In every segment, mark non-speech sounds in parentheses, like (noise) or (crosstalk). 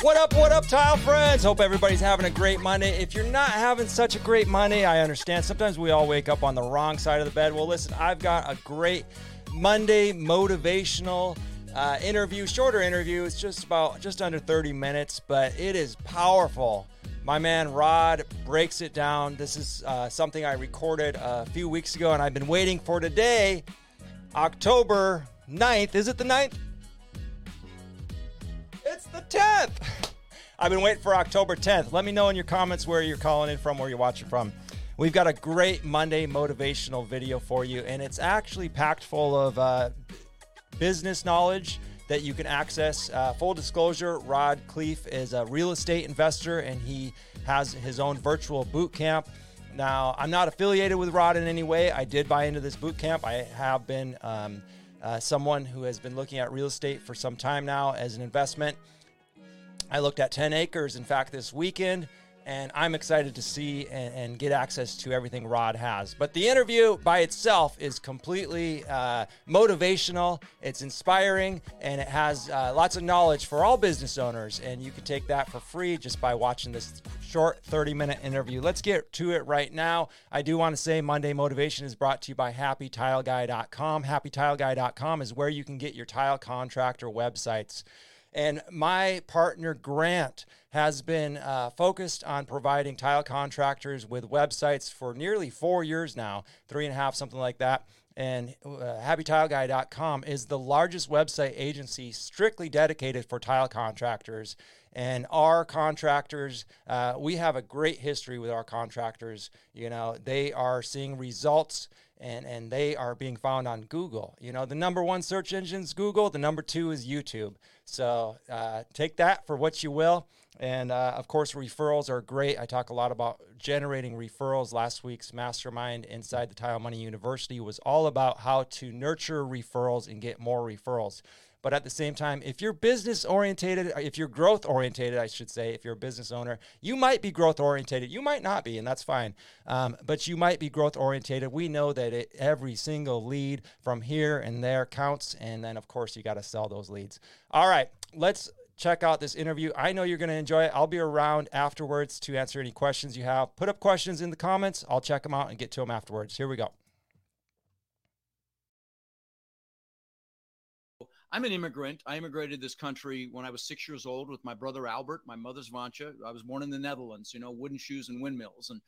What up, what up, tile friends? Hope everybody's having a great Monday. If you're not having such a great Monday, I understand. Sometimes we all wake up on the wrong side of the bed. Well, listen, I've got a great Monday motivational uh, interview, shorter interview. It's just about just under 30 minutes, but it is powerful. My man Rod breaks it down. This is uh, something I recorded a few weeks ago, and I've been waiting for today, October 9th. Is it the 9th? It's the 10th. (laughs) I've been waiting for October 10th. Let me know in your comments where you're calling in from, where you're watching from. We've got a great Monday motivational video for you, and it's actually packed full of uh, business knowledge that you can access. Uh, full disclosure Rod Khleif is a real estate investor and he has his own virtual boot camp. Now, I'm not affiliated with Rod in any way. I did buy into this boot camp. I have been um, uh, someone who has been looking at real estate for some time now as an investment. I looked at 10 acres, in fact, this weekend and I'm excited to see and, and, get access to everything Rod has. But the interview by itself is completely uh, motivational, it's inspiring, and it has uh, lots of knowledge for all business owners. And you can take that for free just by watching this short 30 minute interview. Let's get to it right now. I do want to say Monday Motivation is brought to you by HappyTileGuy.com. HappyTileGuy.com is where you can get your tile contractor websites. And my partner, Grant, has been uh, focused on providing tile contractors with websites for nearly four years now, three and a half, something like that. And uh, HappyTileGuy.com is the largest website agency strictly dedicated for tile contractors. And our contractors, uh, we have a great history with our contractors. You know, they are seeing results and and they are being found on Google. You know, the number one search engine is Google. The number two is YouTube. So uh, take that for what you will. And uh, of course, referrals are great. I talk a lot about generating referrals. Last week's mastermind inside the Tile Money University was all about how to nurture referrals and get more referrals. But at the same time, if you're business orientated, if you're growth orientated, I should say, if you're a business owner, you might be growth orientated. You might not be, and that's fine. Um, but you might be growth orientated. We know that it, every single lead from here and there counts. And then, of course, you got to sell those leads. All right, let's check out this interview. I know you're going to enjoy it. I'll be around afterwards to answer any questions you have. Put up questions in the comments. I'll check them out and get to them afterwards. Here we go. I'm an immigrant. I immigrated this country when I was six years old with my brother Albert. My mother's Vansha. I was born in the Netherlands, you know, wooden shoes and windmills. And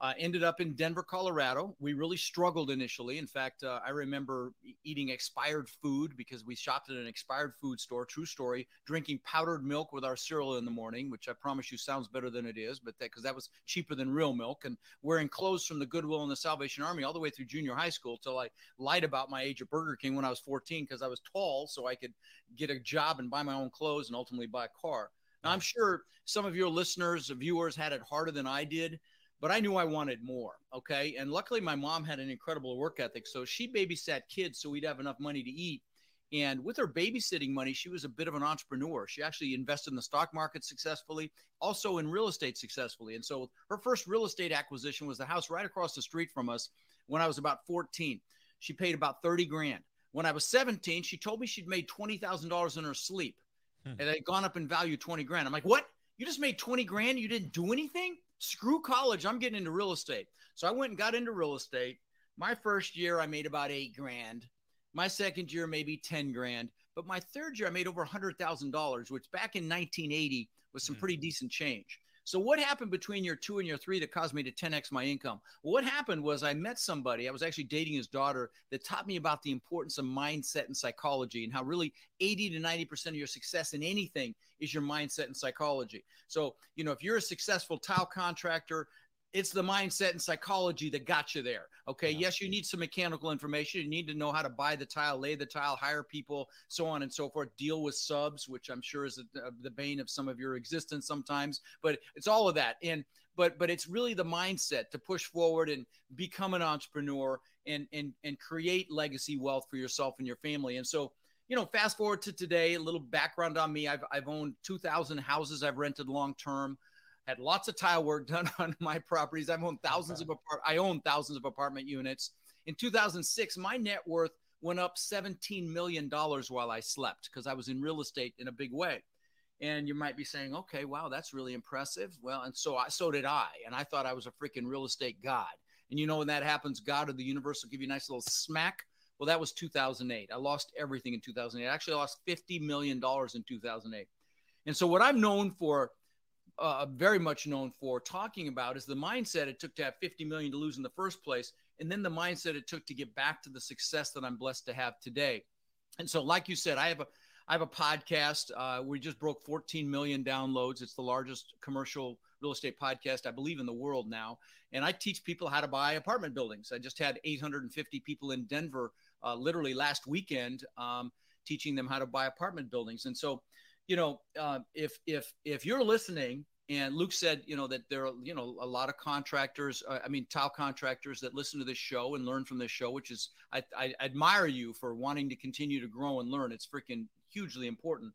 uh, ended up in Denver, Colorado. We really struggled initially. In fact, uh, I remember eating expired food because we shopped at an expired food store. True story. Drinking powdered milk with our cereal in the morning, which I promise you sounds better than it is, but that because that was cheaper than real milk. And wearing clothes from the Goodwill and the Salvation Army all the way through junior high school till I lied about my age at Burger King when I was 14 because I was tall, so I could get a job and buy my own clothes and ultimately buy a car. Now, I'm sure some of your listeners, viewers, had it harder than I did but I knew I wanted more. Okay. And luckily, my mom had an incredible work ethic. So she babysat kids so we'd have enough money to eat. And with her babysitting money, she was a bit of an entrepreneur. She actually invested in the stock market successfully, also in real estate successfully. And so her first real estate acquisition was the house right across the street from us when I was about 14. She paid about 30 grand. When I was 17, she told me she'd made $20,000 in her sleep hmm. and it had gone up in value 20 grand. I'm like, what? You just made 20 grand? You didn't do anything? Screw college. I'm getting into real estate. So I went and got into real estate. My first year, I made about eight grand. My second year, maybe 10 grand. But my third year, I made over $100,000, which back in 1980 was some mm. pretty decent change. So what happened between year two and year three that caused me to 10x my income? What happened was I met somebody. I was actually dating his daughter that taught me about the importance of mindset and psychology and how really 80 to 90% of your success in anything is your mindset and psychology. So, you know, if you're a successful tile contractor, it's the mindset and psychology that got you there. Okay. Yeah. Yes, you need some mechanical information. You need to know how to buy the tile, lay the tile, hire people, so on and so forth. Deal with subs, which I'm sure is the, the bane of some of your existence sometimes. But it's all of that. And but but it's really the mindset to push forward and become an entrepreneur and and and create legacy wealth for yourself and your family. And so you know, fast forward to today, a little background on me. I've, I've owned 2,000 houses I've rented long term. Had lots of tile work done (laughs) on my properties. I've owned thousands okay. of apart- I own thousands of apartment units. In 2006, my net worth went up 17 million dollars while I slept because I was in real estate in a big way. And you might be saying, "Okay, wow, that's really impressive." Well, and so I so did I, and I thought I was a freaking real estate god. And you know when that happens, God or the universe will give you a nice little smack. Well, that was 2008. I lost everything in 2008. Actually, lost 50 million dollars in 2008. And so what I'm known for uh, very much known for talking about is the mindset it took to have 50 million to lose in the first place, and then the mindset it took to get back to the success that I'm blessed to have today. And so, like you said, I have a I have a podcast. Uh, we just broke 14 million downloads. It's the largest commercial real estate podcast, I believe, in the world now. And I teach people how to buy apartment buildings. I just had 850 people in Denver, uh, literally last weekend, um, teaching them how to buy apartment buildings. And so, you know, uh, if if if you're listening, and Luke said, you know, that there are you know a lot of contractors, uh, I mean, tile contractors that listen to this show and learn from this show, which is I, I admire you for wanting to continue to grow and learn. It's freaking hugely important.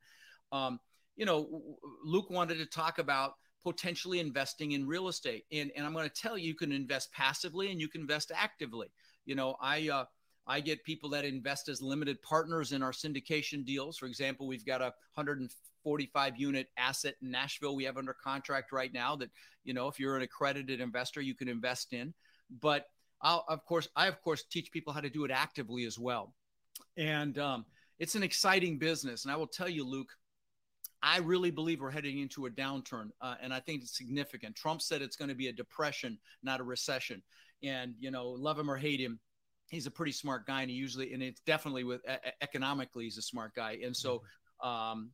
Um, you know, Luke wanted to talk about potentially investing in real estate, and and I'm going to tell you, you can invest passively and you can invest actively. You know, I. Uh, I get people that invest as limited partners in our syndication deals. For example, we've got a 145 unit asset in Nashville we have under contract right now that, you know, if you're an accredited investor, you can invest in. But I'll, of course, I, of course, teach people how to do it actively as well. And um, it's an exciting business. And I will tell you, Luke, I really believe we're heading into a downturn, uh, and I think it's significant. Trump said it's going to be a depression, not a recession. And you know, love him or hate him, he's a pretty smart guy, and he usually and it's definitely with economically he's a smart guy, and so. Mm-hmm. Um,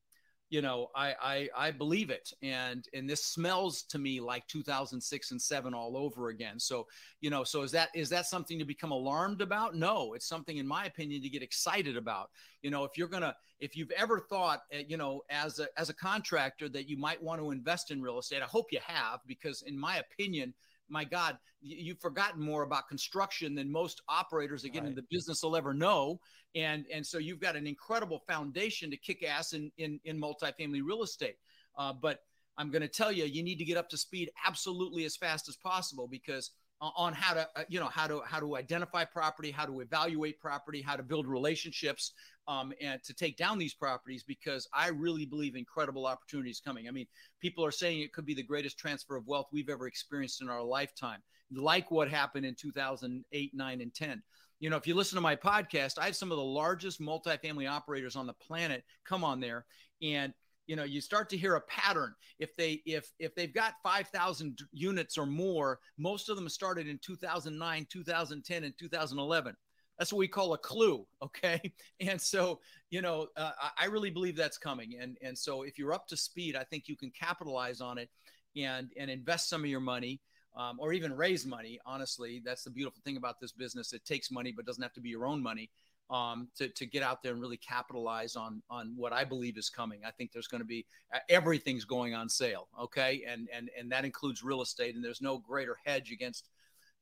you know, I, I I believe it, and and this smells to me like 2006 and seven all over again. So you know, so is that is that something to become alarmed about? No, it's something, in my opinion, to get excited about. You know, if you're gonna, if you've ever thought, eh, you know, as a as a contractor that you might want to invest in real estate, I hope you have, because in my opinion, my God, you've forgotten more about construction than most operators that get right. into the business will ever know. And and so you've got an incredible foundation to kick ass in in, in multifamily real estate. Uh, but I'm going to tell you, you need to get up to speed absolutely as fast as possible because on how to uh, you know how to how to identify property how to evaluate property how to build relationships um, and to take down these properties because i really believe incredible opportunities coming. I mean people are saying it could be the greatest transfer of wealth we've ever experienced in our lifetime like what happened in 2008 9 and 10 you know if you listen to my podcast i have some of the largest multifamily operators on the planet come on there and you know you start to hear a pattern. If they if if they've got 5000 units or more most of them started in 2009 2010 and 2011 that's what we call a clue (laughs) okay? And so you know uh, i really believe that's coming. And and so if you're up to speed i think you can capitalize on it and and invest some of your money um, or even raise money. Honestly that's the beautiful thing about this business. It takes money but doesn't have to be your own money um, to, to get out there and really capitalize on on what I believe is coming. I think there's going to be uh, everything's going on sale, okay, and and and that includes real estate. And there's no greater hedge against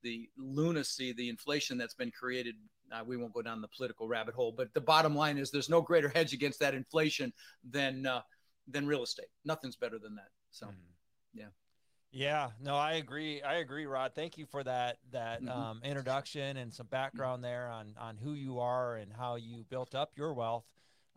the lunacy, the inflation that's been created. Uh, we won't go down the political rabbit hole, but the bottom line is there's no greater hedge against that inflation than uh, than real estate. Nothing's better than that. So, mm-hmm. yeah. Yeah, no, I agree. I agree, Rod. Thank you for that that mm-hmm. um, introduction and some background there on on who you are and how you built up your wealth.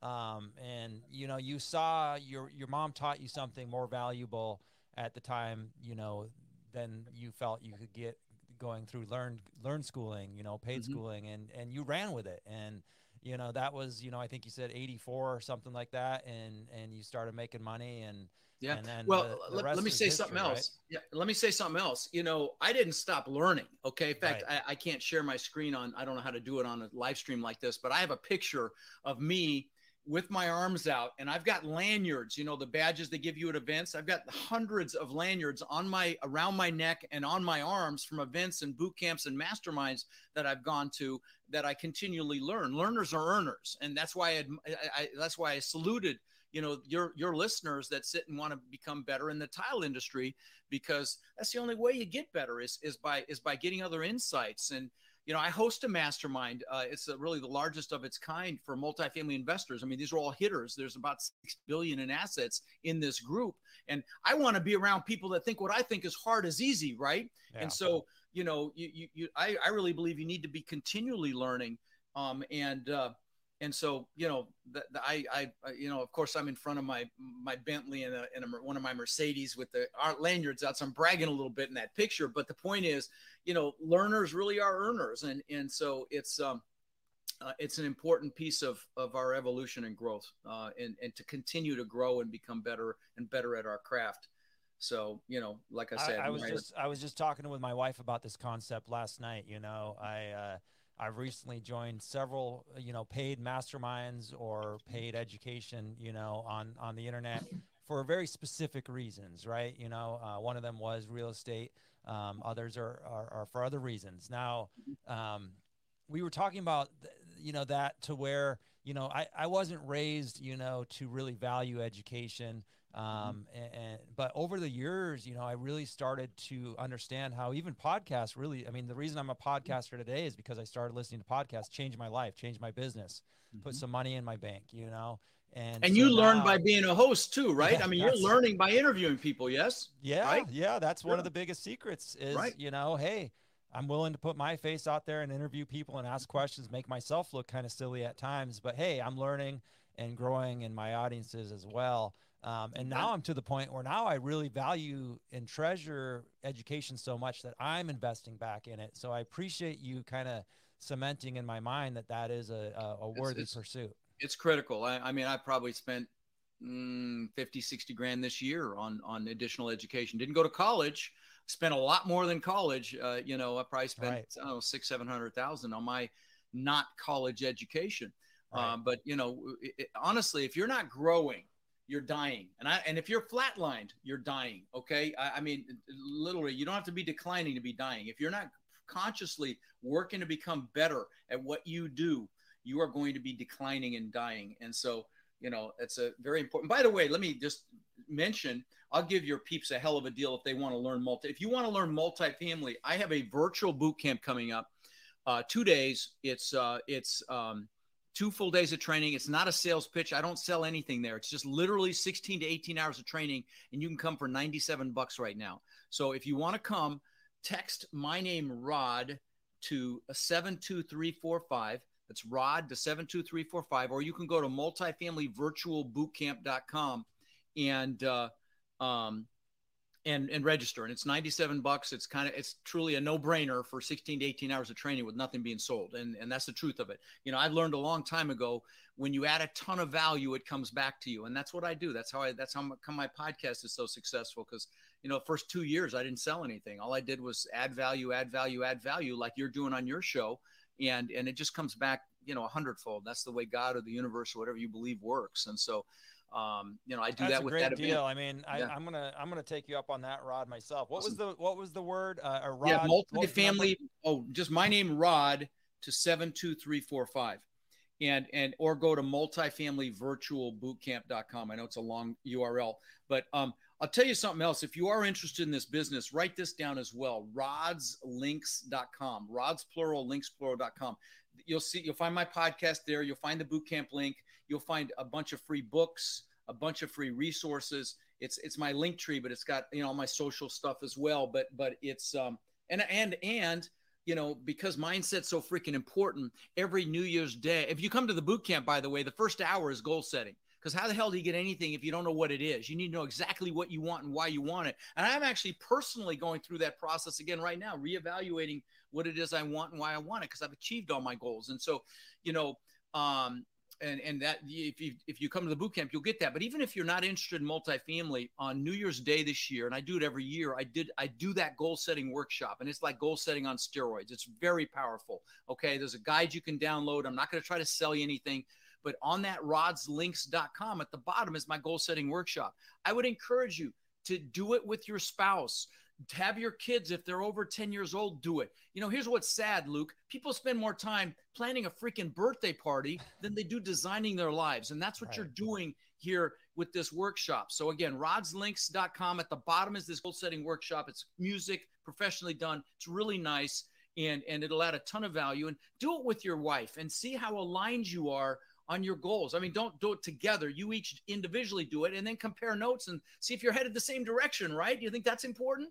Um, and you know, you saw your your mom taught you something more valuable at the time, you know, than you felt you could get going through learned learn schooling, you know, paid mm-hmm. schooling, and and you ran with it. And you know, that was you know, I think you said eighty four or something like that, and and you started making money and yeah. well, the, the let, let, me say history, something else. Right? Yeah. Let me say something else. You know, I didn't stop learning. Okay. In fact, right. I, I can't share my screen on, I don't know how to do it on a live stream like this, but I have a picture of me with my arms out and I've got lanyards, you know, the badges they give you at events. I've got hundreds of lanyards on my around my neck and on my arms from events and boot camps and masterminds that I've gone to that I continually learn. Learners are earners. And that's why I, I that's why I saluted you know your your listeners that sit and want to become better in the tile industry because that's the only way you get better is is by is by getting other insights and you know, I host a mastermind. Uh, it's a, really the largest of its kind for multifamily investors. I mean, these are all hitters. There's about six billion in assets in this group, and I want to be around people that think what I think is hard is easy, right? Yeah. And so, you know, you, you, you I, I really believe you need to be continually learning. Um, and uh, and so you know the, the, I, I you know of course i'm in front of my my bentley and, a, and a, one of my mercedes with the art lanyards out so i'm bragging a little bit in that picture. But the point is you know learners really are earners. And and so it's um uh, it's an important piece of of our evolution and growth uh, and and to continue to grow and become better and better at our craft. So you know like i said i, I was just i was just talking with my wife about this concept last night you know. I uh I've recently joined several, you know, paid masterminds or paid education, you know, on on the internet for very specific reasons, right? You know, uh, one of them was real estate. Um, others are, are, are for other reasons. Now, um, we were talking about, you know, that to where you know I I wasn't raised, you know, to really value education. Mm-hmm. Um, and, and, but over the years, you know, I really started to understand how even podcasts really, I mean, the reason I'm a podcaster today is because I started listening to podcasts, changed my life, changed my business, mm-hmm. put some money in my bank, you know, and, and so you learn by being a host too, (laughs) right? Yeah, I mean, you're learning by interviewing people. Yes. Yeah. Right? Yeah. That's one of the biggest secrets is, right. you know, Hey, I'm willing to put my face out there and interview people and ask questions, make myself look kind of silly at times, but Hey, I'm learning and growing in my audiences as well. Um, and now I'm to the point where now I really value and treasure education so much that I'm investing back in it. So I appreciate you kind of cementing in my mind that that is a, a, a worthy it's, it's, pursuit. It's critical. I, I, mean, I probably spent mm, 50, 60 grand this year on, on additional education. Didn't go to college, spent a lot more than college. Uh, you know, I probably spent, right. I don't know, six, 700,000 on my not college education. Right. Um, but you know, it, honestly, if you're not growing, you're dying. And I and if you're flatlined, you're dying. Okay. I, I, mean, literally, you don't have to be declining to be dying. If you're not consciously working to become better at what you do, you are going to be declining and dying. And so, you know, it's a very important. By the way, let me just mention, I'll give your peeps a hell of a deal if they want to learn multi. If you want to learn multifamily, I have a virtual boot camp coming up. Uh, two days. It's uh, it's um, two full days of training. It's not a sales pitch. I don't sell anything there. It's just literally 16 to 18 hours of training, and you can come for 97 bucks right now. So if you want to come, text my name Rod to 72345. That's Rod to 72345, or you can go to multifamilyvirtualbootcamp.com and uh, um, and and register and it's 97 bucks. It's kind of it's truly a no-brainer for 16 to 18 hours of training with nothing being sold and and that's the truth of it. You know i learned a long time ago when you add a ton of value it comes back to you and that's what i do. That's how i that's how come my podcast is so successful because you know first two years i didn't sell anything. All i did was add value add value add value like you're doing on your show and and it just comes back you know a hundredfold. That's the way god or the universe or whatever you believe works and so um, you know, I do That's that with great that deal. Event. I mean, I, am gonna I'm gonna take you up on that, Rod. Myself. What awesome. was the what was the word? Uh, a Rod. Yeah, multifamily. Oh, just my name, Rod, to seven two three four five, and and or go to multifamilyvirtualbootcamp.com. I know it's a long URL, but um, I'll tell you something else. If you are interested in this business, write this down as well. Rodslinks.com. Rods plural, links plural.com. You'll see. You'll find my podcast there. You'll find the bootcamp link You'll find a bunch of free books, a bunch of free resources. It's it's my link tree, but it's got you know all my social stuff as well. But but it's um and and and you know because mindset's so freaking important. Every New Year's Day, if you come to the boot camp, by the way, the first hour is goal setting. Because how the hell do you get anything if you don't know what it is? You need to know exactly what you want and why you want it. And I'm actually personally going through that process again right now, reevaluating what it is I want and why I want it because I've achieved all my goals. And so, you know, um, and and that if you if you come to the boot camp you'll get that. But even if you're not interested in multifamily on new year's day this year and i do it every year i did i do that goal setting workshop and it's like goal setting on steroids. It's very powerful okay? There's a guide you can download. I'm not going to try to sell you anything but on that rodslinks.com at the bottom is my goal setting workshop. I would encourage you to do it with your spouse have your kids if they're over 10 years old do it you know here's what's sad luke people spend more time planning a freaking birthday party (laughs) than they do designing their lives and that's what right. you're doing here with this workshop so again rodslinks.com at the bottom is this goal setting workshop it's music professionally done it's really nice and and it'll add a ton of value. And do it with your wife and see how aligned you are on your goals. I mean, don't do it together. You each individually do it and then compare notes and see if you're headed the same direction, right? You think that's important?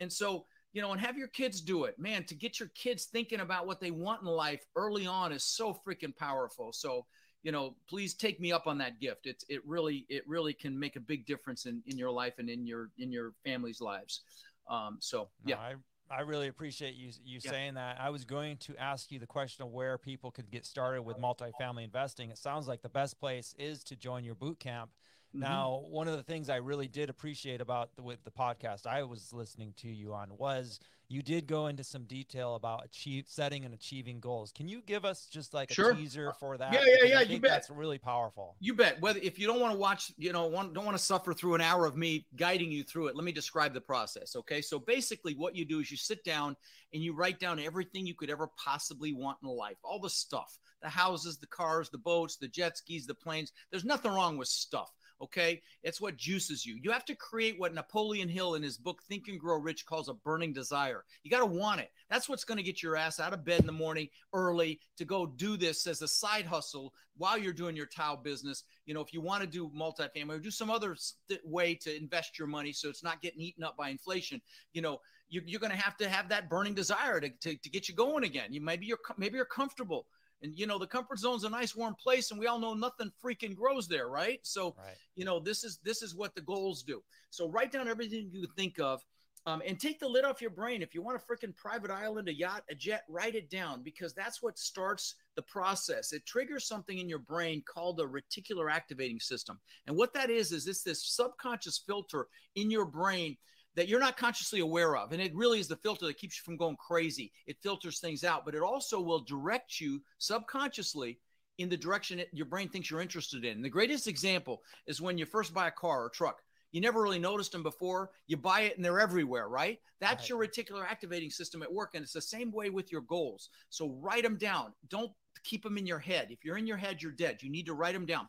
And so, you know, and have your kids do it. Man, to get your kids thinking about what they want in life early on is so freaking powerful. So, you know, please take me up on that gift. It's it really it really can make a big difference in in your life and in your in your family's lives. Um, so yeah. No, I- I really appreciate you you Yeah. saying that. I was going to ask you the question of where people could get started with multifamily investing. It sounds like the best place is to join your boot camp. Mhm. Now, one of the things I really did appreciate about the, with the podcast I was listening to you on was you did go into some detail about achieve setting and achieving goals. Can you give us just like a teaser for that? Yeah, yeah, yeah, I you bet. That's really powerful. You bet. Whether if you don't want to watch, you know, want, don't want to suffer through an hour of me guiding you through it, let me describe the process. Okay. So basically, what you do is you sit down and you write down everything you could ever possibly want in life, all the stuff, the houses, the cars, the boats, the jet skis, the planes. There's nothing wrong with stuff. Okay. It's what juices you. You have to create what Napoleon Hill in his book Think and Grow Rich calls a burning desire. You got to want it. That's what's going to get your ass out of bed in the morning early to go do this as a side hustle while you're doing your tile business. You know, if you want to do multifamily or do some other st- way to invest your money so it's not getting eaten up by inflation, you know, you, you're going to have to have that burning desire to, to, to get you going again. You maybe you're maybe you're comfortable. And you know the comfort zone's a nice warm place, and we all know nothing freaking grows there, right? So Right. you know this is this is what the goals do so write down everything you think of um, and take the lid off your brain if you want a freaking private island a yacht a jet write it down because that's what starts the process it triggers something in your brain called a reticular activating system and what that is is it's this subconscious filter in your brain that you're not consciously aware of and it really is the filter that keeps you from going crazy it filters things out but it also will direct you subconsciously in the direction it, your brain thinks you're interested in. The greatest example is when you first buy a car or truck. You never really noticed them before. You buy it and they're everywhere, right? That's Right. your reticular activating system at work. And it's the same way with your goals. So write them down. Don't keep them in your head. If you're in your head, you're dead. You need to write them down.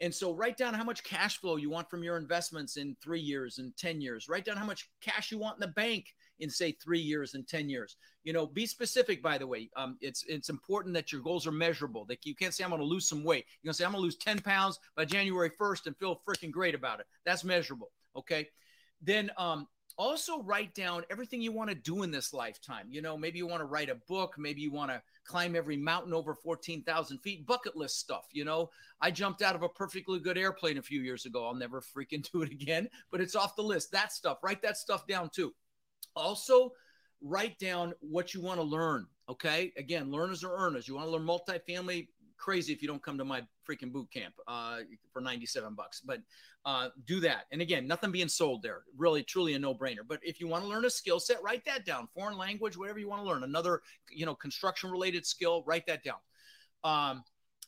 And so write down how much cash flow you want from your investments in three years and 10 years. Write down how much cash you want in the bank in say three years and 10 years. You know, be specific, by the way. Um, it's it's important that your goals are measurable. That you can't say I'm gonna lose some weight. You're gonna say I'm gonna lose 10 pounds by January 1st and feel freaking great about it. That's measurable. Okay. Then um also write down everything you want to do in this lifetime. You know, maybe you want to write a book, maybe you want to climb every mountain over 14,000 feet, bucket list stuff. You know, I jumped out of a perfectly good airplane a few years ago. I'll never freaking (laughs) do it again, but it's off the list. That stuff, write that stuff down too. Also, write down what you want to learn. Okay. Again, learners are earners. You want to learn multifamily, crazy if you don't come to my freaking boot camp uh, for 97 bucks, but uh, do that. And again, nothing being sold there. Really, truly a no brainer. But if you want to learn a skill set, write that down. Foreign language, whatever you want to learn, another, you know, construction related skill, write that down. Um,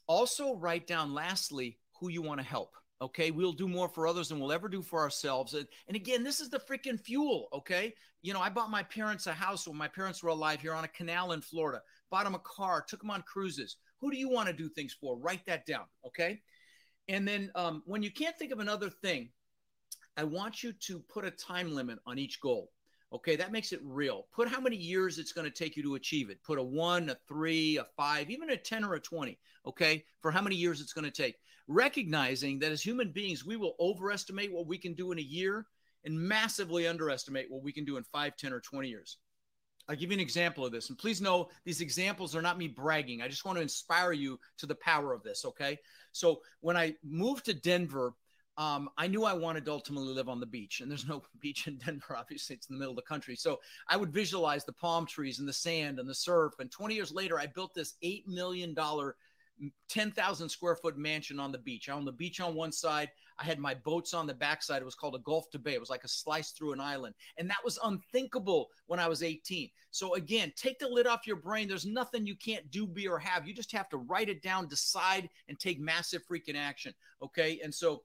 also, write down, lastly, who you want to help. Okay, we'll do more for others than we'll ever do for ourselves. And, and again, this is the freaking fuel. Okay, you know, I bought my parents a house when my parents were alive here on a canal in Florida. Bought them a car, took them on cruises. Who do you want to do things for? Write that down. Okay, and then um, when you can't think of another thing, I want you to put a time limit on each goal. Okay, that makes it real. Put how many years it's going to take you to achieve it. Put a one, a three, a five, even a 10 or a 20. Okay, for how many years it's going to take. Recognizing that as human beings, we will overestimate what we can do in a year and massively underestimate what we can do in five, 10, or 20 years. I'll give you an example of this. And please know these examples are not me bragging. I just want to inspire you to the power of this. Okay. So when I moved to Denver, um, I knew I wanted to ultimately live on the beach, and there's no (laughs) beach in Denver. Obviously, it's in the middle of the country. So I would visualize the palm trees and the sand and the surf. And 20 years later, I built this $8 million, 10,000 square foot mansion on the beach. I owned the beach on one side. I had my boats on the backside. It was called a Gulf to Bay. It was like a slice through an island. And that was unthinkable when I was 18. So again, take the lid off your brain. There's nothing you can't do, be, or have. You just have to write it down, decide, and take massive freaking action. Okay. And so,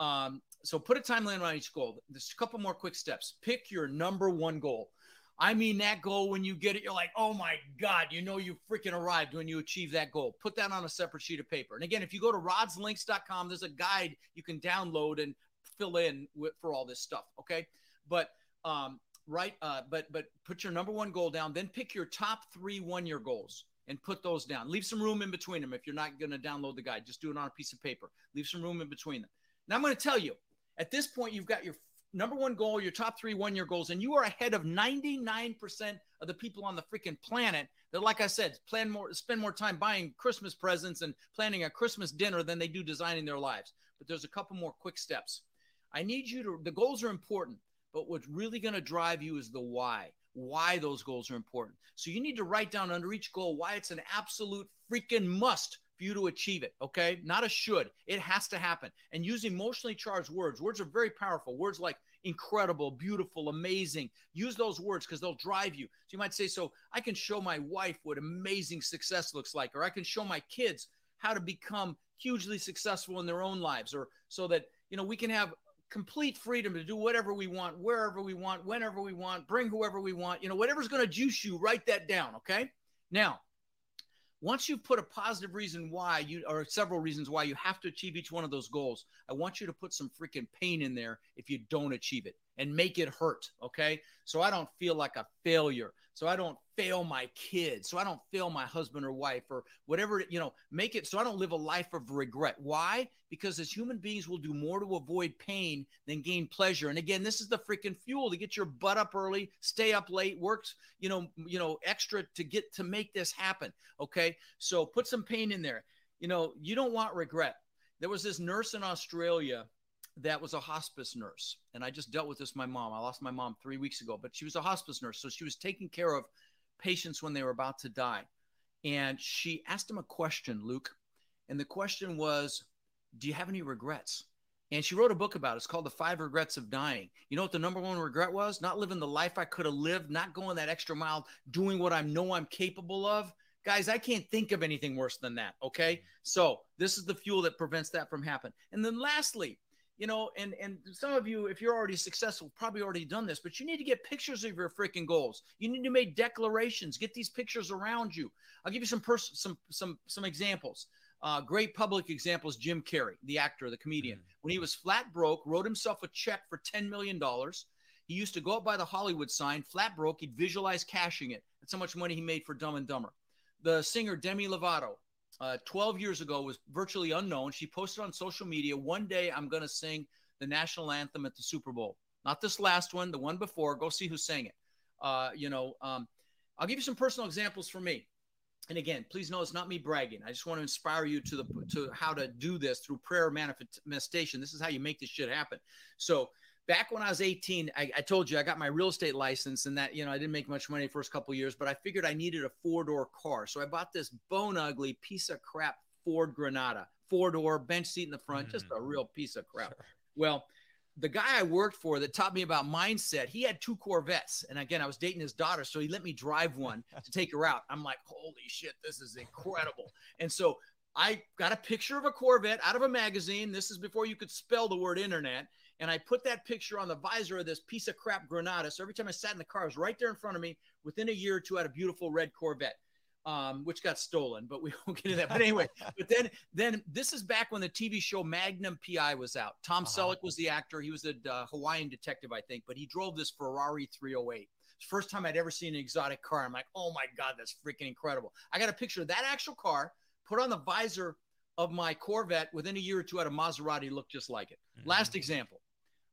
um, so put a time limit on each goal. There's a couple more quick steps. Pick your number one goal. I mean, that goal, when you get it, you're like, oh my God, you know, you freaking arrived when you achieve that goal. Put that on a separate sheet of paper. And again, if you go to rodslinks.com, there's a guide you can download and fill in with, for all this stuff. Okay. But um, right? Uh, but but put your number one goal down. Then pick your top three one year goals and put those down. Leave some room in between them. If you're not going to download the guide, just do it on a piece of paper. Leave some room in between them. Now I'm going to tell you. At this point, you've got your number one goal, your top three one year goals, and you are ahead of 99% of the people on the freaking planet that, like I said, plan more, spend more time buying Christmas presents and planning a Christmas dinner than they do designing their lives. But there's a couple more quick steps. I need you to, the goals are important, but what's really going to drive you is the why, why those goals are important. So you need to write down under each goal why it's an absolute freaking must for you to achieve it. Okay. Not a should. It has to happen. And use emotionally charged words. Words are very powerful. Words like incredible, beautiful, amazing. Use those words because they'll drive you. So you might say, So I can show my wife what amazing success looks like, or I can show my kids how to become hugely successful in their own lives, or so that, you know, we can have complete freedom to do whatever we want, wherever we want, whenever we want, bring whoever we want, you know, whatever's going to juice you, write that down. Okay. Now, once you've put a positive reason why you or several reasons why you have to achieve each one of those goals, I want you to put some freaking pain in there if you don't achieve it and make it hurt. Okay. So I don't feel like a failure. So I don't fail my kids. So I don't fail my husband or wife or whatever, you know, make it so I don't live a life of regret. Why? Because as human beings, we'll do more to avoid pain than gain pleasure. And again, this is the freaking fuel to get your butt up early, stay up late, works, you know, you know, extra to get to make this happen. Okay. So put some pain in there. You know, you don't want regret. There was this nurse in Australia that was a hospice nurse. And I just dealt with this my mom. I lost my mom three weeks ago, but she was a hospice nurse. So she was taking care of patients when they were about to die. And she asked him a question, Luke. And the question was, Do you have any regrets? And she wrote a book about it. It's called The Five Regrets of Dying. You know what the number one regret was? Not living the life I could have lived, not going that extra mile, doing what I know I'm capable of. Guys, I can't think of anything worse than that. Okay. So this is the fuel that prevents that from happening. And then lastly, you know, and and some of you, if you're already successful, probably already done this, but you need to get pictures of your freaking goals. You need to make declarations. Get these pictures around you. I'll give you some pers- some some some examples. Uh, great public examples. Jim Carrey, the actor, the comedian, mm-hmm. when he was flat broke, wrote himself a check for ten million dollars. He used to go up by the Hollywood sign, flat broke. He'd visualize cashing it. That's how much money he made for Dumb and Dumber. The singer Demi Lovato, uh, 12 years ago was virtually unknown. She posted on social media, one day I'm going to sing the national anthem at the Super Bowl. Not this last one, the one before. Go see who sang it. Uh, you know, um, I'll give you some personal examples for me. And again, please know it's not me bragging. I just want to inspire you to the to how to do this through prayer manifestation. This is how you make this shit happen. So back when I was 18, I, I, told you I got my real estate license and that, you know, I didn't make much money the first couple years, but I figured I needed a four door car. So I bought this bone ugly piece of crap Ford Granada, four door, bench seat in the front, mm just a real piece of crap. Sure. Well, the guy I worked for that taught me about mindset, he had two Corvettes. And again, I was dating his daughter. So he let me drive one to take her out. I'm like, holy shit, this is incredible. And so I got a picture of a Corvette out of a magazine. This is before you could spell the word internet and I put that picture on the visor of this piece of crap Granada. So every time I sat in the car, it was right there in front of me. Within a year or two, I had a beautiful red Corvette, um, which got stolen, but we (laughs) won't get into that. But anyway, (laughs) but then then this is back when the TV show Magnum PI was out. Tom uh-huh. Selleck was the actor. He was a uh, Hawaiian detective, I think, but he drove this Ferrari 308. First time I'd ever seen an exotic car. I'm like, oh my God, that's freaking incredible. I got a picture of that actual car, put on the visor of my Corvette. Within a year or two, I had a Maserati look just like it. Mm-hmm. Last example.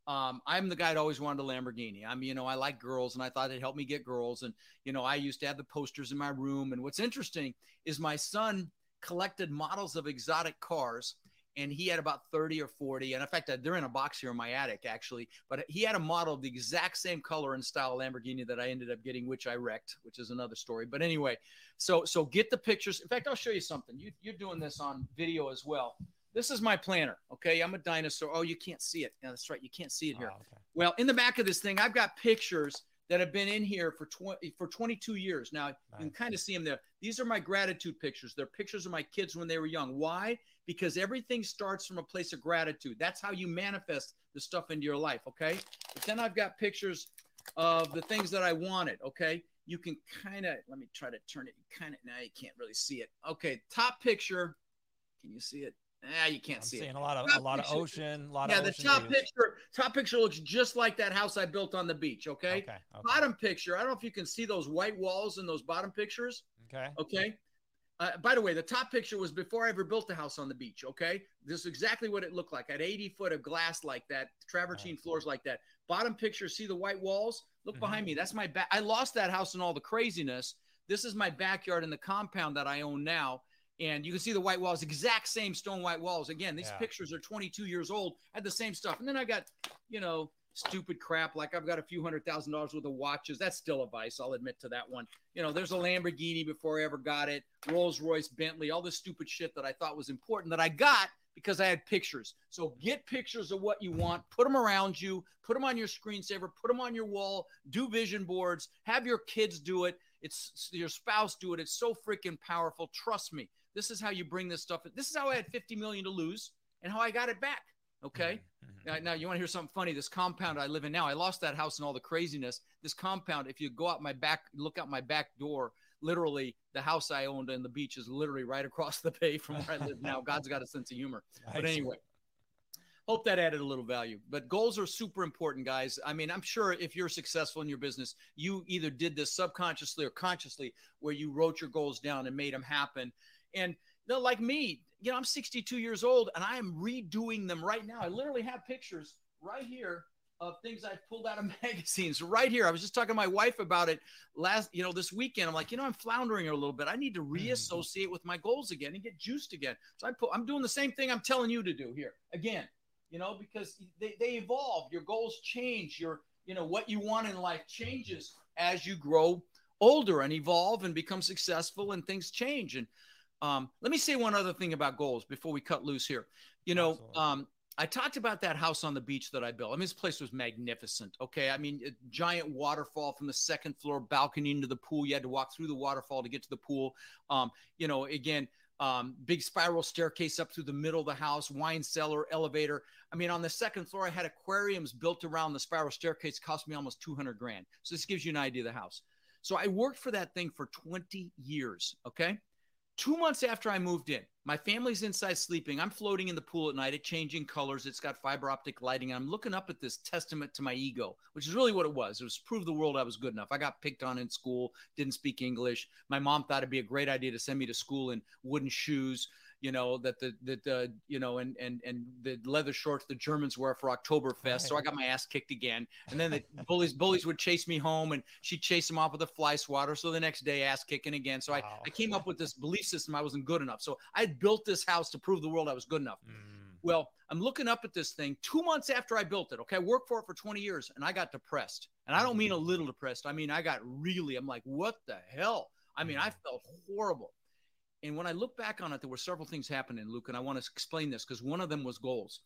Um, I'm the guy that always wanted a Lamborghini. I'm, you know, I like girls and I thought it helped me get girls. And, you know, I used to have the posters in my room. And what's interesting is my son collected models of exotic cars and he had about 30 or 40. And in fact, they're in a box here in my attic, actually. But he had a model of the exact same color and style Lamborghini that I ended up getting, which I wrecked, which is another story. But anyway, so so get the pictures. In fact, I'll show you something. You, you're doing this on video as well. This is my planner. Okay. I'm a dinosaur. Oh, you can't see it. Yeah, that's right. You can't see it here. Oh, okay. Well, in the back of this thing, I've got pictures that have been in here for 20 for 22 years. Now nice. you can kind of see them there. These are my gratitude pictures. They're pictures of my kids when they were young. Why? Because everything starts from a place of gratitude. That's how you manifest the stuff into your life. Okay. But then I've got pictures of the things that I wanted. Okay. You can kind of let me try to turn it You kind of now you can't really see it. Okay, top picture. Can you see it? Yeah, you can't I'm see seeing it. a lot of Top a lot of ocean, a lot Yeah, of the ocean top views. picture, top picture looks just like that house I built on the beach. Okay. Okay. Okay. Bottom picture, I don't know if you can see those white walls in those bottom pictures. okay. Okay. Uh, by the way, the top picture was before I ever built the house on the beach. Okay. This is exactly what it looked like. At 80 foot of glass like that, travertine floors like that. Bottom picture, see the white walls? Look Mhm. behind me. That's my back. I lost that house in all the craziness. This is my backyard in the compound that I own now. And you can see the white walls, exact same stone white walls. Again, these Yeah. pictures are 22 years old, had the same stuff. And then I got, you know, stupid crap. Like I've got a few hundred thousand dollars worth of watches. That's still a vice. I'll admit to that one. You know, there's a Lamborghini before I ever got it, Rolls Royce, Bentley, all this stupid shit that I thought was important that I got because I had pictures. So get pictures of what you want, put them around you, put them on your screensaver, put them on your wall, do vision boards, have your kids do it. It's your spouse do it. It's so freaking powerful. Trust me. This is how you bring this stuff. This is how I had 50 million to lose and how I got it back. Okay. Mhm. Now, now you want to hear something funny? This compound I live in now, I lost that house and all the craziness. This compound, if you go out my back, look out my back door, literally the house I owned and the beach is literally right across the bay from where I live now. (laughs) God's got a sense of humor. But anyway, hope that added a little value. But goals are super important, guys. I mean, I'm sure if you're successful in your business, you either did this subconsciously or consciously, where you wrote your goals down and made them happen. And you know, like me, you know, I'm 62 years old and I am redoing them right now. I literally have pictures right here of things I pulled out of (laughs) magazines right here. I was just talking to my wife about it last, you know, this weekend. I'm like, you know, I'm floundering a little bit. I need to hmm. reassociate with my goals again and get juiced again. So I put, I'm doing the same thing I'm telling you to do here again, you know, because they, they evolve. Your goals change. Your, you know, what you want in life changes as you grow older and evolve and become successful and things change. And um, let me say one other thing about goals before we cut loose here. You know, um, I talked about that house on the beach that I built. I mean, this place was magnificent. Okay. I mean, a giant waterfall from the second floor balcony into the pool. You had to walk through the waterfall to get to the pool. Um, you know, again, um, big spiral staircase up through the middle of the house, wine cellar, elevator. I mean, on the second floor, I had aquariums built around the spiral staircase. Cost me almost 200 grand. So this gives you an idea of the house. So I worked for that thing for 20 years. Okay. Two months after I moved in, my family's inside sleeping. I'm floating in the pool at night. It's changing colors. It's got fiber optic lighting. I'm looking up at this testament to my ego, which is really what it was. It was prove the world I was good enough. I got picked on in school, didn't speak English. My mom thought it'd be a great idea to send me to school in wooden shoes, you know, that the, that, uh, you know, and, and, and the leather shorts the Germans wear for Oktoberfest. So I got my ass kicked again. And then the bullies, bullies would chase me home and she'd chase them off with a fly swatter. So the next day, ass kicking again. So I, Wow. I came up with this belief system I wasn't good enough. So I had built this house to prove the world I was good enough. Mm. Well, I'm looking up at this thing two months after I built it. Okay. I worked for it for 20 years and I got depressed. And I don't mean a little depressed. I mean, I got really, I'm like, what the hell? I mean, I felt horrible. And when I look back on it, there were several things happening, Luke, and I want to explain this because one of them was goals.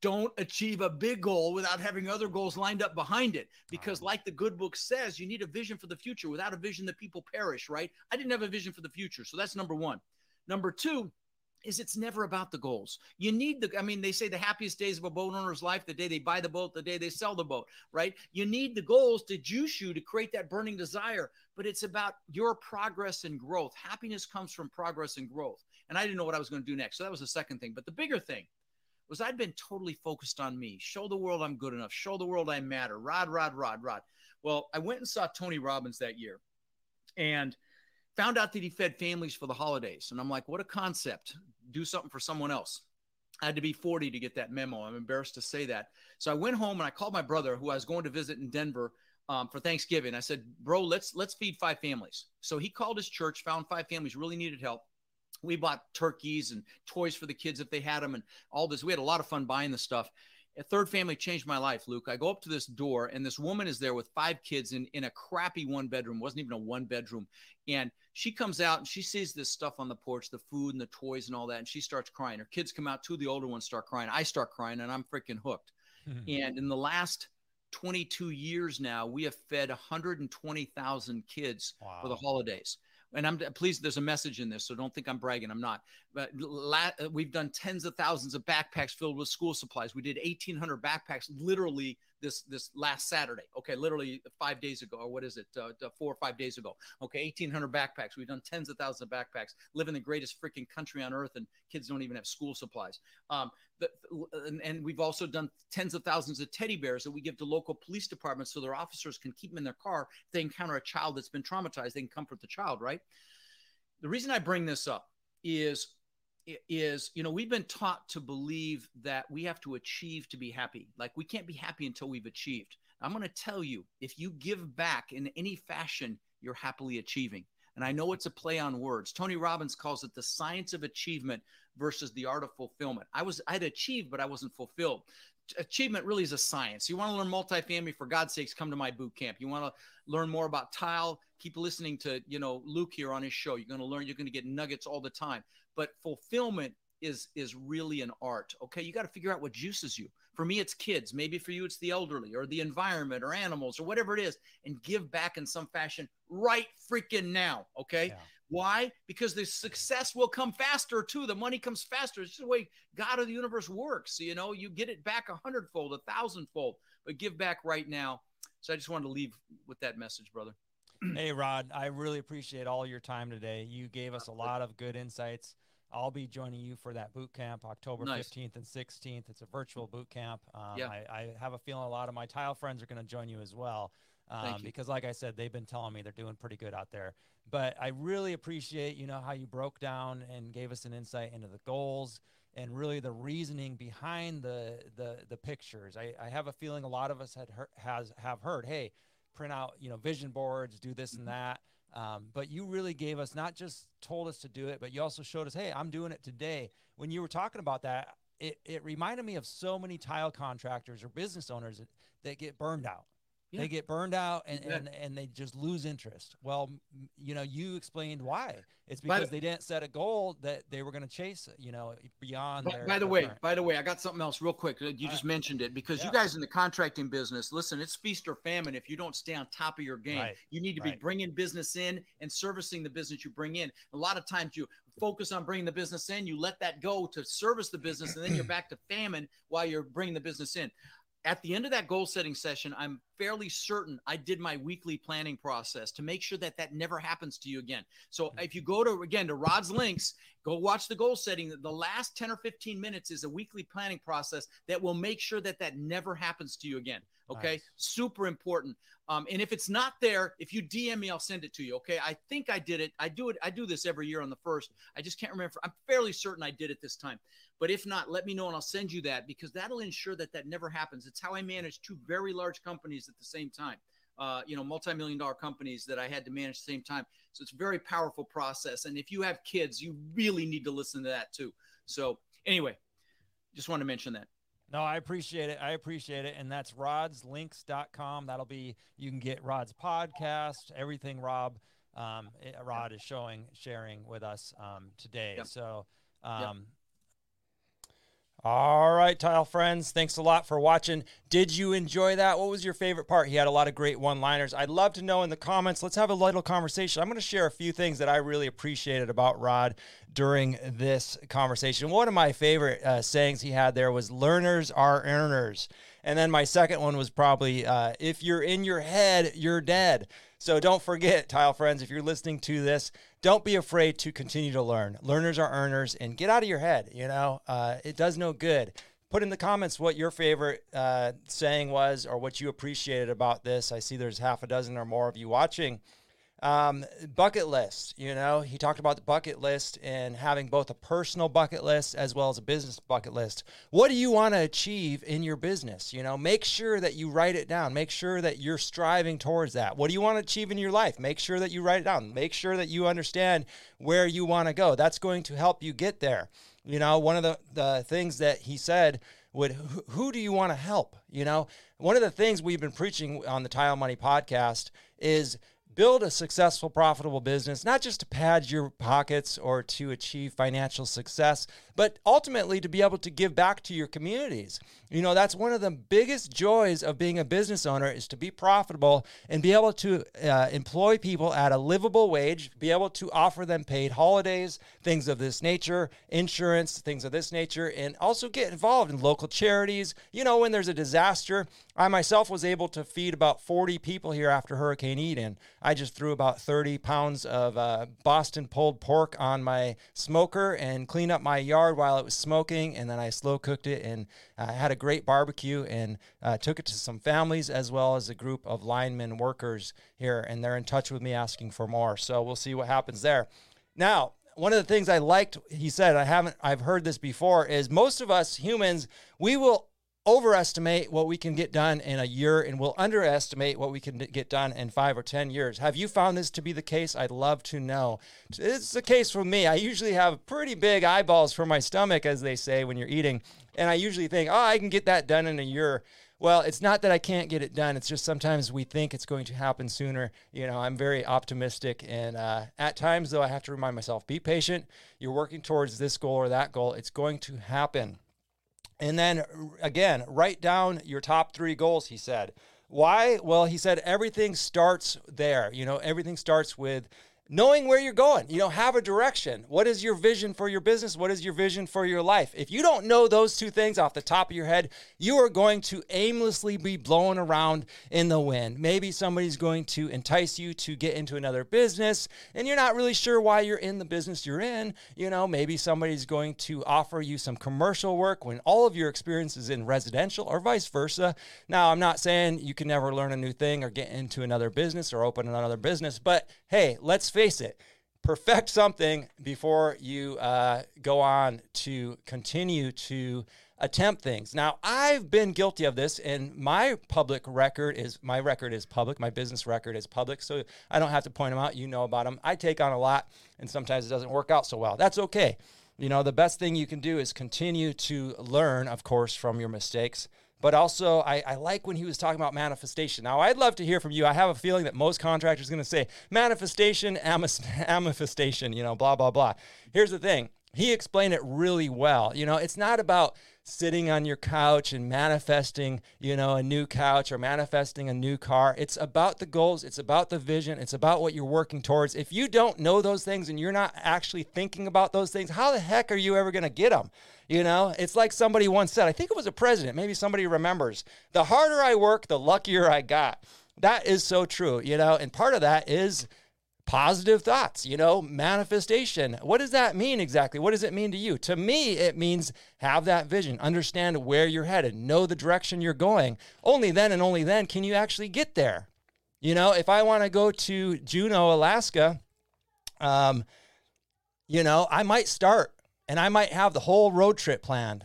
Don't achieve a big goal without having other goals lined up behind it. Because, Wow. like the good book says, you need a vision for the future. Without a vision, the people perish, right? I didn't have a vision for the future. So that's number one. Number two, is it's never about the goals. You need the, I mean, they say the happiest days of a boat owner's life, the day they buy the boat, the day they sell the boat, right? You need the goals to juice you to create that burning desire, but it's about your progress and growth. Happiness comes from progress and growth. And I didn't know what I was going to do next. So that was the second thing. But the bigger thing was I'd been totally focused on me. Show the world I'm good enough. Show the world I matter. Rod, rod, rod, rod. Well, I went and saw Tony Robbins that year and found out that he fed families for the holidays. And I'm like, what a concept. Do something for someone else. I had to be 40 to get that memo. I'm embarrassed to say that. So I went home and I called my brother, who I was going to visit in Denver um, for Thanksgiving. I said, "Bro, let's let's feed five families." So he called his church, found five families really needed help. We bought turkeys and toys for the kids if they had them, and all this. We had a lot of fun buying the stuff. A third family changed my life, Luke. I go up to this door, and this woman is there with five kids in, in a crappy one bedroom, wasn't even a one bedroom. And she comes out and she sees this stuff on the porch, the food and the toys and all that, and she starts crying. Her kids come out, two of the older ones start crying. I start crying, and I'm freaking hooked. (laughs) And in the last 22 years now, we have fed 120,000 kids wow. for the holidays. And I'm pleased there's a message in this, so don't think I'm bragging. I'm not. But la- uh, we've done tens of thousands of backpacks filled with school supplies. We did 1,800 backpacks literally this this last Saturday. Okay, literally five days ago, or what is it, uh, four or five days ago? Okay, 1,800 backpacks. We've done tens of thousands of backpacks. Live in the greatest freaking country on earth, and kids don't even have school supplies. Um, the, and, and we've also done tens of thousands of teddy bears that we give to local police departments so their officers can keep them in their car. If they encounter a child that's been traumatized, they can comfort the child. Right. The reason I bring this up is is you know we've been taught to believe that we have to achieve to be happy. Like we can't be happy until we've achieved. I'm going to tell you if you give back in any fashion you're happily achieving. And i know it's a play on words. Tony robbins calls it the science of achievement versus the art of fulfillment. I was i'd achieved but i wasn't fulfilled. Achievement really is a science. You want to learn multifamily? For god's sakes come to my boot camp. You want to learn more about tile? Keep listening to you know luke here on his show. You're going to learn you're going to get nuggets all the time but fulfillment is is really an art okay? You got to figure out what juices you. For me it's kids. Maybe for you it's the elderly or the environment or animals or whatever it is and give back in some fashion right freaking now okay? Yeah. why? Because the success will come faster too. The money comes faster. It's just the way god of the universe works you know? You get it back a hundredfold a thousandfold but give back right now. So i just wanted to leave with that message brother. Hey rod i really appreciate all your time today. You gave us a lot of good insights I'll be joining you for that boot camp October nice. 15th and 16th. It's a virtual boot camp. Um, yeah. I, I, have a feeling a lot of my tile friends are going to join you as well. Um, because like I said, they've been telling me they're doing pretty good out there. But I really appreciate, you know, how you broke down and gave us an insight into the goals and really the reasoning behind the the the pictures. I, I have a feeling a lot of us had heard, has have heard, hey, print out, you know, vision boards, do this and mm-hmm. that. Um, but you really gave us not just told us to do it, but you also showed us, hey, I'm doing it today. When you were talking about that, it, it reminded me of so many tile contractors or business owners that, that get burned out. Yeah. They get burned out and, and, and they just lose interest. Well, you know, you explained why. It's because they didn't set a goal that they were going to chase, you know, beyond. By, their, by the way, current. by the way, I got something else real quick. You just mentioned it because yeah. you guys in the contracting business, listen, it's feast or famine. If you don't stay on top of your game, right. you need to right. be bringing business in and servicing the business you bring in. A lot of times you focus on bringing the business in, you let that go to service the business, and then you're (clears throat) back to famine while you're bringing the business in at the end of that goal setting session, I'm fairly certain I did my weekly planning process to make sure that that never happens to you again. So mm-hmm. if you go to, again, to Rod's links, go watch the goal setting. The last 10 or 15 minutes is a weekly planning process that will make sure that that never happens to you again. Okay. Nice. Super important. Um, and if it's not there, if you DM me, I'll send it to you. Okay. I think I did it. I do it. I do this every year on the first. I just can't remember. I'm fairly certain I did it this time. But if not, let me know and I'll send you that because that'll ensure that that never happens. It's how I manage two very large companies at the same time. Uh, you know, multi-million dollar companies that I had to manage at the same time. So it's a very powerful process. And if you have kids, you really need to listen to that too. So anyway, just want to mention that. No, I appreciate it. I appreciate it. And that's rodslinks.com. That'll be, you can get Rod's podcast, everything Rob, um, Rod is showing, sharing with us um, today. Yep. So, um, yep. All right, tile friends, thanks a lot for watching. Did you enjoy that? What was your favorite part? He had a lot of great one liners. I'd love to know in the comments. Let's have a little conversation. I'm going to share a few things that I really appreciated about Rod during this conversation. One of my favorite uh, sayings he had there was learners are earners. And then my second one was probably uh, if you're in your head, you're dead. So don't forget, tile friends, if you're listening to this, don't be afraid to continue to learn. Learners are earners, and get out of your head. You know, uh, it does no good. Put in the comments what your favorite uh, saying was or what you appreciated about this. I see there's half a dozen or more of you watching. Um, bucket list, you know, he talked about the bucket list and having both a personal bucket list as well as a business bucket list. What do you want to achieve in your business? You know, make sure that you write it down. Make sure that you're striving towards that. What do you want to achieve in your life? Make sure that you write it down. Make sure that you understand where you want to go. That's going to help you get there. You know, one of the, the things that he said would, who, who do you want to help? You know, one of the things we've been preaching on the Tile Money podcast is build a successful, profitable business, not just to pad your pockets or to achieve financial success, but ultimately to be able to give back to your communities. You know, that's one of the biggest joys of being a business owner is to be profitable and be able to uh, employ people at a livable wage, be able to offer them paid holidays, things of this nature, insurance, things of this nature, and also get involved in local charities. You know, when there's a disaster, I myself was able to feed about 40 people here after Hurricane Ian. I just threw about 30 pounds of uh, Boston pulled pork on my smoker and cleaned up my yard while it was smoking, and then I slow cooked it and uh, had a great barbecue and uh, took it to some families as well as a group of lineman workers here, and they're in touch with me asking for more. So we'll see what happens there. Now, one of the things I liked, he said, I haven't, I've heard this before, is most of us humans, we will overestimate what we can get done in a year and we'll underestimate what we can get done in five or 10 years. Have you found this to be the case? I'd love to know. It's the case for me. I usually have pretty big eyeballs for my stomach, as they say when you're eating. And I usually think, oh, I can get that done in a year. Well, it's not that I can't get it done. It's just sometimes we think it's going to happen sooner. You know, I'm very optimistic. And uh, at times, though, I have to remind myself be patient. You're working towards this goal or that goal. It's going to happen. And then again, write down your top three goals, he said. Why? Well, he said everything starts there. You know, everything starts with knowing where you're going. You know, have a direction. What is your vision for your business? What is your vision for your life? If you don't know those two things off the top of your head, you are going to aimlessly be blown around in the wind. Maybe somebody's going to entice you to get into another business and you're not really sure why you're in the business you're in. You know, maybe somebody's going to offer you some commercial work when all of your experience is in residential or vice versa. Now, I'm not saying you can never learn a new thing or get into another business or open another business, but hey, let's face face it, perfect something before you uh, go on to continue to attempt things. Now, I've been guilty of this, and my public record is my record is public. My business record is public, so I don't have to point them out. You know about them. I take on a lot, and sometimes it doesn't work out so well. That's okay. You know, the best thing you can do is continue to learn, of course, from your mistakes but also I, I, like when he was talking about manifestation. Now, I'd love to hear from you. I have a feeling that most contractors are going to say manifestation, manifestation, (laughs) you know, blah, blah, blah. Here's the thing he explained it really well. You know, it's not about sitting on your couch and manifesting, you know, a new couch or manifesting a new car. It's about the goals, it's about the vision, it's about what you're working towards. If you don't know those things and you're not actually thinking about those things, how the heck are you ever going to get them? You know, it's like somebody once said, I think it was a president, maybe somebody remembers, the harder I work, the luckier I got. That is so true, you know, and part of that is positive thoughts, you know, manifestation. What does that mean exactly? What does it mean to you? To me, it means have that vision, understand where you're headed, know the direction you're going. Only then and only then can you actually get there. You know, if I want to go to Juneau, Alaska, um, you know, I might start and I might have the whole road trip planned.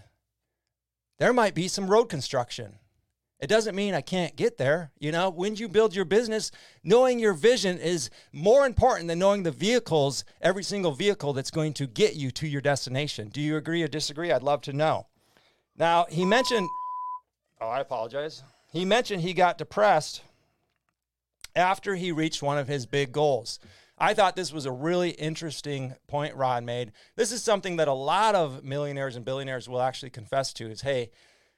There might be some road construction. It doesn't mean I can't get there. You know, when you build your business, knowing your vision is more important than knowing the vehicles, every single vehicle that's going to get you to your destination. Do you agree or disagree? I'd love to know. Now, he mentioned, oh, I apologize. He mentioned he got depressed after he reached one of his big goals. I thought this was a really interesting point Rod made. This is something that a lot of millionaires and billionaires will actually confess to is, hey,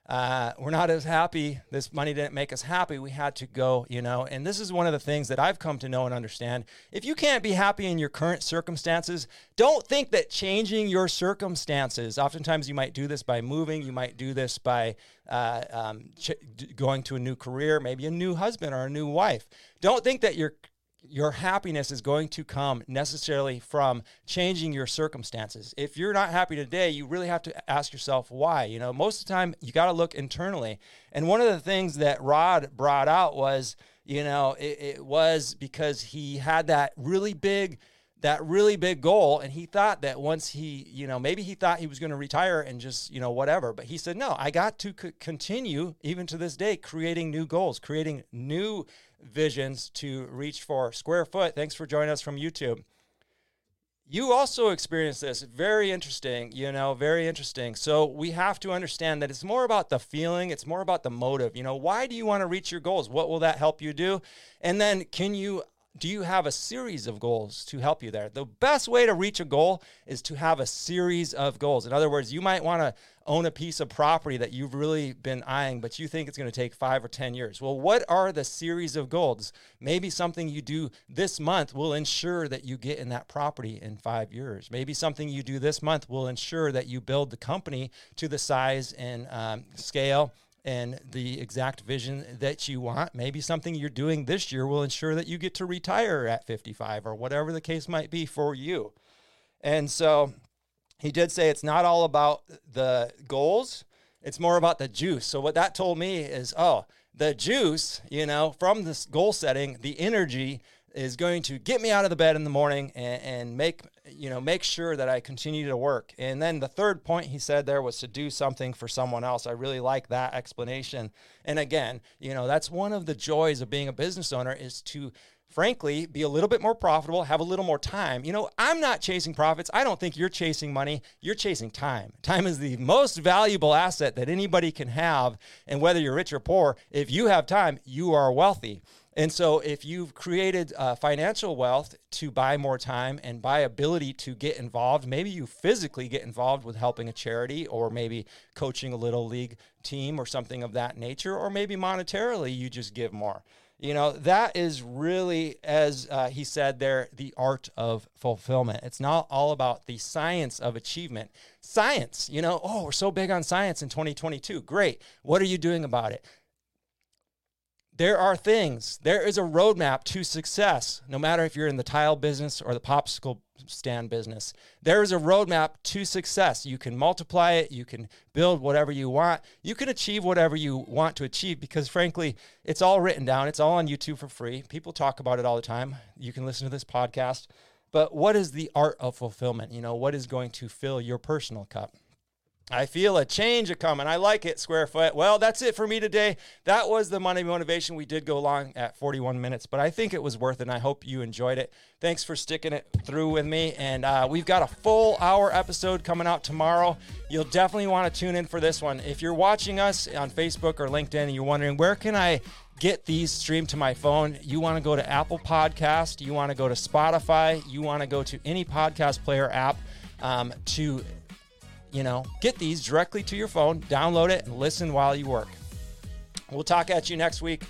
uh, we're not as happy. This money didn't make us happy. We had to go, you know. And this is one of the things that I've come to know and understand. If you can't be happy in your current circumstances, don't think that changing your circumstances, oftentimes you might do this by moving, you might do this by uh, um, ch- going to a new career, maybe a new husband or a new wife. Don't think that your your happiness is going to come necessarily from changing your circumstances. If you're not happy today, you really have to ask yourself why. You know, most of the time you got to look internally. And one of the things that Rod brought out was, you know, it, it, was because he had that really big that really big goal and he thought that once he you know maybe he thought he was going to retire and just you know whatever but he said no i got to c- continue even to this day creating new goals creating new visions to reach for. Square Foot, thanks for joining us from YouTube. You also experienced this. Very interesting, you know, very interesting. So we have to understand that it's more about the feeling, it's more about the motive. You know, why do you want to reach your goals? What will that help you do? And then can you do you have a series of goals to help you there? The best way to reach a goal is to have a series of goals. In other words, you might want to own a piece of property that you've really been eyeing, but you think it's going to take five or 10 years. Well, what are the series of goals? Maybe something you do this month will ensure that you get in that property in five years. Maybe something you do this month will ensure that you build the company to the size and um, scale and the exact vision that you want. Maybe something you're doing this year will ensure that you get to retire at 55 or whatever the case might be for you. And so he did say it's not all about the goals, it's more about the juice. So what that told me is, oh, the juice, you know, from this goal setting, the energy is going to get me out of the bed in the morning and, and, make you know make sure that I continue to work. And then the third point he said there was to do something for someone else. I really like that explanation. And again, you know, that's one of the joys of being a business owner is to frankly be a little bit more profitable, have a little more time. You know, I'm not chasing profits. I don't think you're chasing money. You're chasing time. Time is the most valuable asset that anybody can have. And whether you're rich or poor, if you have time, you are wealthy. And so, if you've created uh, financial wealth to buy more time and buy ability to get involved, maybe you physically get involved with helping a charity or maybe coaching a little league team or something of that nature, or maybe monetarily you just give more. You know, that is really, as uh, he said there, the art of fulfillment. It's not all about the science of achievement. Science, you know, oh, we're so big on science in 2022. Great. What are you doing about it? There are things, there is a roadmap to success, no matter if you're in the tile business or the popsicle stand business. There is a roadmap to success. You can multiply it, you can build whatever you want, you can achieve whatever you want to achieve because, frankly, it's all written down, it's all on YouTube for free. People talk about it all the time. You can listen to this podcast. But what is the art of fulfillment? You know, what is going to fill your personal cup? I feel a change a coming. I like it, Square Foot. Well, that's it for me today. That was the Monday Motivation. We did go long at 41 minutes, but I think it was worth it, and I hope you enjoyed it. Thanks for sticking it through with me. And uh, we've got a full hour episode coming out tomorrow. You'll definitely want to tune in for this one. If you're watching us on Facebook or LinkedIn and you're wondering, where can I get these streamed to my phone? You want to go to Apple Podcast, you want to go to Spotify, you want to go to any podcast player app um, to you know, get these directly to your phone, download it, and listen while you work. We'll talk at you next week.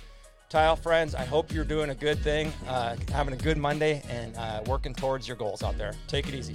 Tile friends, I hope you're doing a good thing, uh, having a good Monday, and uh, working towards your goals out there. Take it easy.